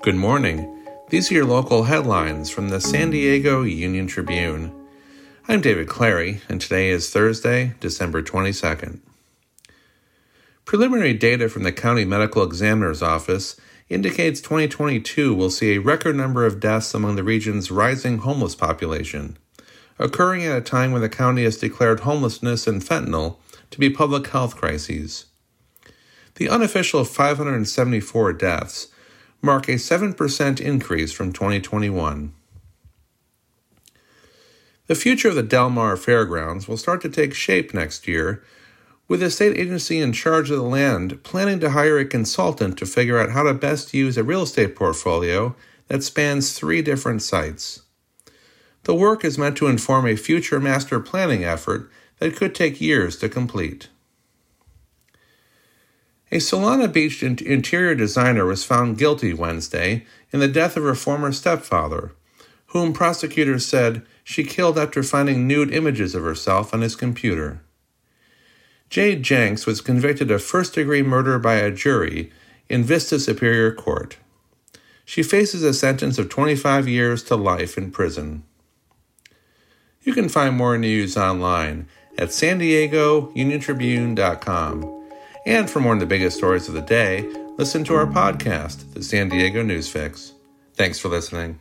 Good morning. These are your local headlines from the San Diego Union Tribune. I'm David Clary, and today is Thursday, December 22nd. Preliminary data from the County Medical Examiner's Office indicates 2022 will see a record number of deaths among the region's rising homeless population, occurring at a time when the county has declared homelessness and fentanyl to be public health crises. The unofficial 574 deaths mark a 7% increase from 2021. The future of the Del Mar Fairgrounds will start to take shape next year, with the state agency in charge of the land planning to hire a consultant to figure out how to best use a real estate portfolio that spans three different sites. The work is meant to inform a future master planning effort that could take years to complete. A Solana Beach interior designer was found guilty Wednesday in the death of her former stepfather, whom prosecutors said she killed after finding nude images of herself on his computer. Jade Jenks was convicted of first degree murder by a jury in Vista Superior Court. She faces a sentence of 25 years to life in prison. You can find more news online at san diego. And for more on the biggest stories of the day, listen to our podcast, the San Diego News Fix. Thanks for listening.